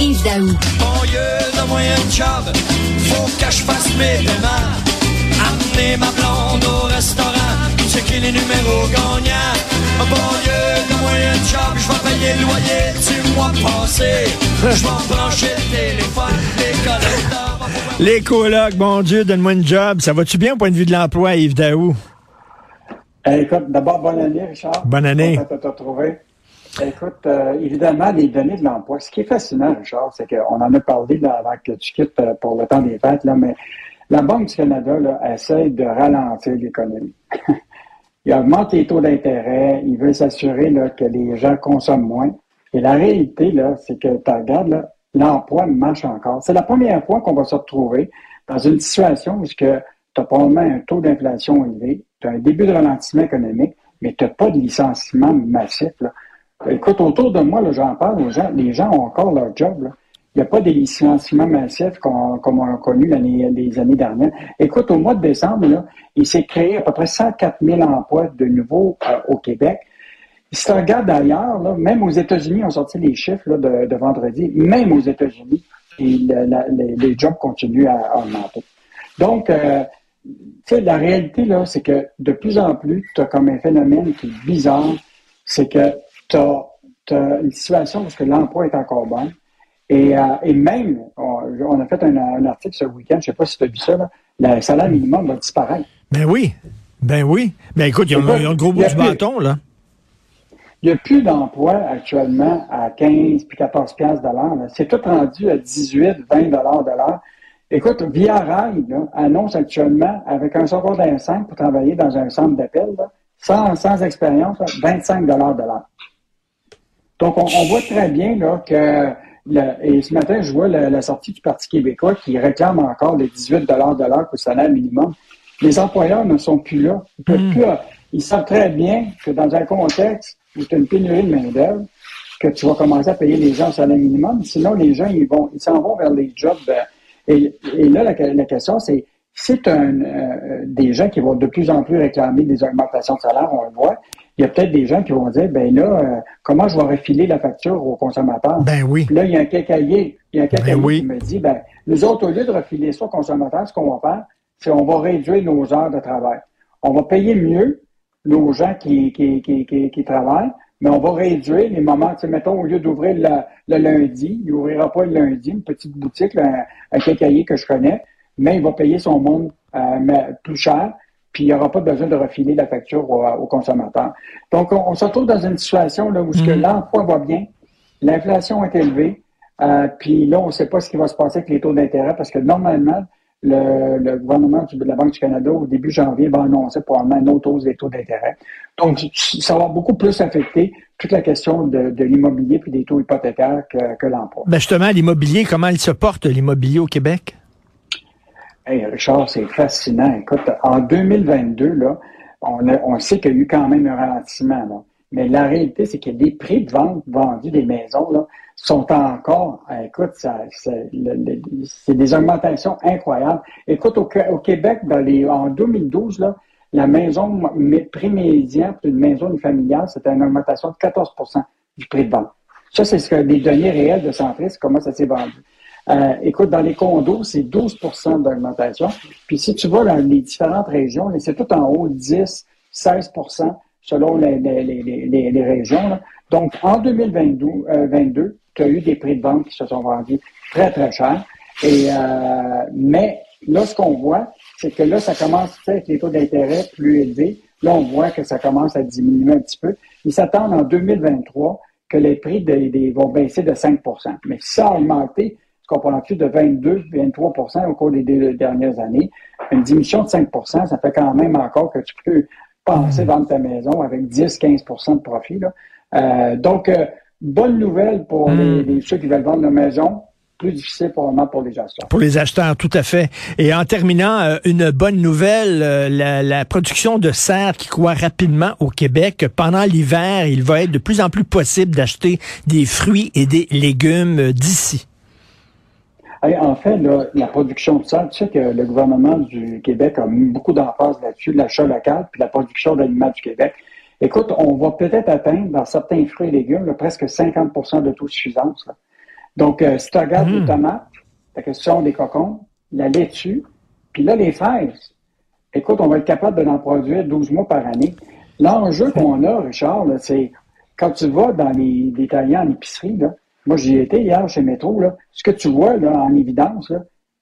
Yves Daou. Mon Dieu, donne-moi un job, faut que je fasse mes paiements. Amener ma blonde au restaurant, c'est qui les numéros gagnants. Mon Dieu, donne-moi un job, je vais payer le loyer du mois passé. Je vais brancher le téléphone, les collecteurs Les colocs, mon Dieu, donne-moi une job. Ça va-tu bien au point de vue de l'emploi, Yves Daou? Eh, écoute, d'abord, bonne année, Richard. Bonne année. Content de te retrouver. Écoute, euh, évidemment, les données de l'emploi. Ce qui est fascinant, Richard, c'est qu'on en a parlé avant que tu quittes euh, pour le temps des fêtes, là, mais la Banque du Canada là, essaie de ralentir l'économie. il augmente les taux d'intérêt, il veut s'assurer que les gens consomment moins. Et la réalité, c'est que tu regardes, l'emploi marche encore. C'est la première fois qu'on va se retrouver dans une situation où tu as probablement un taux d'inflation élevé, tu as un début de ralentissement économique, mais tu n'as pas de licenciement massif. Là. Écoute, autour de moi, j'en parle aux gens, les gens ont encore leur job. Il n'y a pas des licenciements massifs qu'on- comme on a connu l'année- les années dernières. Écoute, au mois de décembre, là, il s'est créé à peu près 104 000 emplois de nouveau euh, au Québec. Si tu regardes ailleurs, là, même aux États-Unis, on sorti les chiffres là, de, de vendredi, même aux États-Unis, les, les jobs continuent à, augmenter. Donc, euh, la réalité, c'est que de plus en plus, tu as comme un phénomène qui est bizarre, c'est que tu as, une situation où que l'emploi est encore bon. Et, euh, et même, on, on a fait un, un article ce week-end, je ne sais pas si tu as vu ça, là, le salaire minimum va disparaître. Ben oui. Ben oui. Ben écoute, ont, ils ont le gros bout Il y a du bâton, là. Il n'y a plus d'emploi actuellement à 15 puis 14 piastres de l'heure. C'est tout rendu à 18, 20 dollars de l'heure. Écoute, Via Rail là, annonce actuellement, avec un secondaire 5 pour travailler dans un centre d'appel, sans, sans expérience, là, 25 dollars de l'heure. Donc, on, on voit très bien là, que, le- et ce matin, je vois la, la sortie du Parti québécois qui réclame encore les 18 dollars de l'heure pour le salaire minimum. Les employeurs ne sont plus là. Ils, peuvent plus, ils savent très bien que dans un contexte où tu as une pénurie de main-d'œuvre, que tu vas commencer à payer les gens au salaire minimum. Sinon, les gens, ils vont, ils s'en vont vers les jobs. euh, et, et là, la, la question, c'est as un, euh, des gens qui vont de plus en plus réclamer des augmentations de salaire, on le voit, il y a peut-être des gens qui vont dire, ben là, euh, comment je vais refiler la facture aux consommateurs? Ben oui. Puis là, il y a un quincaillier, il y a un Ben oui. qui me dit, ben, nous autres, au lieu de refiler ça aux consommateurs, ce qu'on va faire, c'est on va réduire nos heures de travail. On va payer mieux nos gens qui, qui, qui, qui, qui travaillent, mais on va réduire les moments. Tu sais, mettons, au lieu d'ouvrir le, le lundi, il n'ouvrira pas le lundi, une petite boutique, là, un, un quincaillier que je connais, mais il va payer son monde euh, plus cher, puis il n'y aura pas besoin de refiler la facture aux, aux consommateurs. Donc, on, on se retrouve dans une situation là, où que l'emploi va bien, l'inflation est élevée, euh, puis là, on ne sait pas ce qui va se passer avec les taux d'intérêt parce que normalement, le, le gouvernement de la Banque du Canada, au début janvier, va annoncer probablement une autre hausse des taux d'intérêt. Donc, ça va beaucoup plus affecter toute la question de, de l'immobilier puis des taux hypothécaires que, que l'emploi. Ben justement, l'immobilier, comment il se porte, l'immobilier au Québec? Hey, Richard, c'est fascinant. Écoute, en 2022, là, on, sait qu'il y a eu quand même un ralentissement. Mais la réalité, c'est que les prix de vente vendus des maisons sont encore, euh, écoute, c'est des augmentations incroyables. Écoute, au, Qué- au Québec, en 2012, là, la maison prix une maison familiale, c'était une augmentation de 14% du prix de vente. Ça, c'est ce que les données réelles de Centris, comment ça s'est vendu. Euh, écoute, dans les condos, c'est 12% d'augmentation. Puis si tu vas dans les différentes régions, c'est tout en haut, 10, 16% selon les, régions. Donc, en 2022, euh, 22, tu as eu des prix de vente qui se sont vendus très, très cher. Et, euh, mais là, ce qu'on voit, c'est que là, ça commence, tu sais, avec les taux d'intérêt plus élevés, là, on voit que ça commence à diminuer un petit peu. Ils s'attendent en 2023 que les prix vont baisser de 5% Mais si ça a augmenté, tu comprends-tu, de 22, 23 au cours des deux dernières années, une diminution de 5% ça fait quand même encore que tu peux penser vendre ta maison avec 10-15% de profit. Là. Euh, donc, euh, bonne nouvelle pour les, les- ceux qui veulent vendre leur maison, plus difficile probablement pour les acheteurs. Pour les acheteurs, tout à fait. Et en terminant, euh, une bonne nouvelle, euh, la, la production de serre qui croît rapidement au Québec. Pendant l'hiver, il va être de plus en plus possible d'acheter des fruits et des légumes d'ici. Hey, en fait, là, la production de sel, tu sais que le gouvernement du Québec a mis beaucoup d'emphase là-dessus, l'achat local, puis la production d'aliments du Québec. Écoute, on va peut-être atteindre dans certains fruits et légumes là, presque 50% d'autosuffisance. là. Donc, euh, si tu regardes les hmm. tomates, la question des cocons, la laitue, puis là, les fraises. Écoute, on va être capable de l'en produire 12 mois par année. L'enjeu qu'on a, Richard, c'est quand tu vas dans les détaillants en épicerie, là, moi j'y étais hier chez Métro, là, ce que tu vois là, en évidence,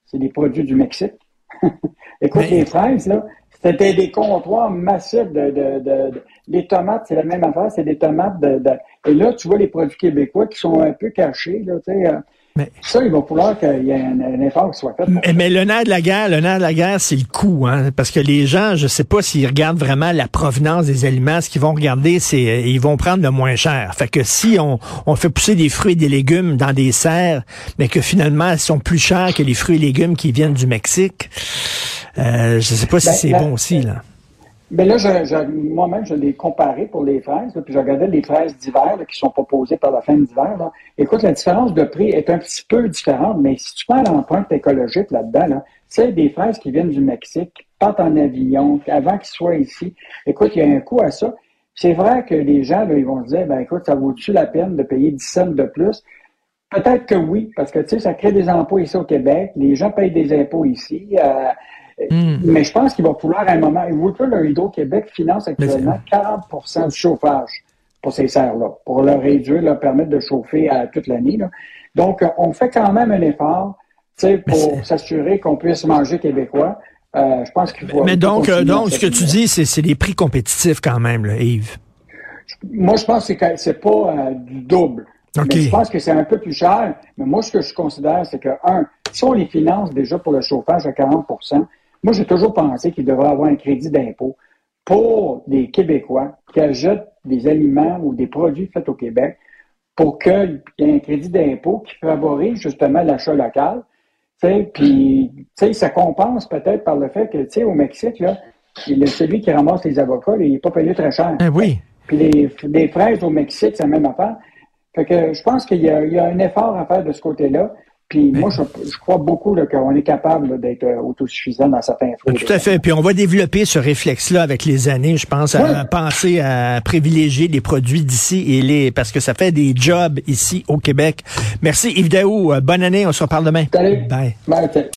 c'est des produits du Mexique. Écoute, les fraises, là, c'était des comptoirs massifs de, de, de, les tomates, c'est la même affaire, c'est des tomates de, Et là, tu vois les produits québécois qui sont un peu cachés, là, tu sais. Mais, ça, il va falloir qu'il y ait un, effort qui soit fait. Mais, le nerf de la guerre, le nerf de la guerre, c'est le coût, hein, parce que les gens, je sais pas s'ils regardent vraiment la provenance des aliments. Ce qu'ils vont regarder, c'est euh, ils vont prendre le moins cher. Fait que si on, on fait pousser des fruits et des légumes dans des serres, mais que finalement, ils sont plus chers que les fruits et légumes qui viennent du Mexique, euh, je sais pas si ben, c'est bon aussi là. Mais ben là, moi-même, je l'ai comparé pour les fraises, puis je regardais les fraises d'hiver qui sont proposées par la fin d'hiver. Écoute, la différence de prix est un petit peu différente, mais si tu prends l'empreinte écologique là-dedans, là, c'est des fraises qui viennent du Mexique, qui partent en avion, avant qu'ils soient ici. Écoute, il y a un coût à ça. C'est vrai que les gens, là, ils vont se dire, ben écoute, ça vaut-tu la peine de payer 10 cents de plus? Peut-être que oui, parce que, tu sais, ça crée des emplois ici au Québec. Les gens payent des impôts ici. Euh, Hmm. Mais je pense qu'il va pouvoir à un moment. le Hydro-Québec finance actuellement 40% du chauffage pour ces serres-là, pour leur réduire, leur permettre de chauffer à toute l'année. Donc, on fait quand même un effort pour s'assurer qu'on puisse manger québécois. Euh, je pense qu'il faut. Mais donc, euh, donc ce que tu dis, c'est des prix compétitifs quand même, là, Yves. Moi, je pense que c'est pas euh, du double. je pense que c'est un peu plus cher. Mais moi, ce que je considère, c'est que, un, si on les finance déjà pour le chauffage à 40 moi, j'ai toujours pensé qu'il devrait avoir un crédit d'impôt pour des Québécois qui achètent des aliments ou des produits faits au Québec pour qu'il y ait un crédit d'impôt qui favorise justement l'achat local. Puis, ça compense peut-être par le fait que, tu sais, au Mexique, là, celui qui ramasse les avocats, il n'est pas payé très cher. Eh oui. Puis les, les fraises au Mexique, c'est la même affaire. Fait que je pense qu'il y, y, a un effort à faire de ce côté-là. Puis moi, je, crois beaucoup qu'on est capable d'être euh, autosuffisant dans certains fruits. Tout à fait. Puis on va développer ce réflexe-là avec les années. Je pense à penser à privilégier les produits d'ici et les parce que ça fait des jobs ici au Québec. Merci Yves Daou. Euh, bonne année. On se reparle demain. Salut. Bye. Bye.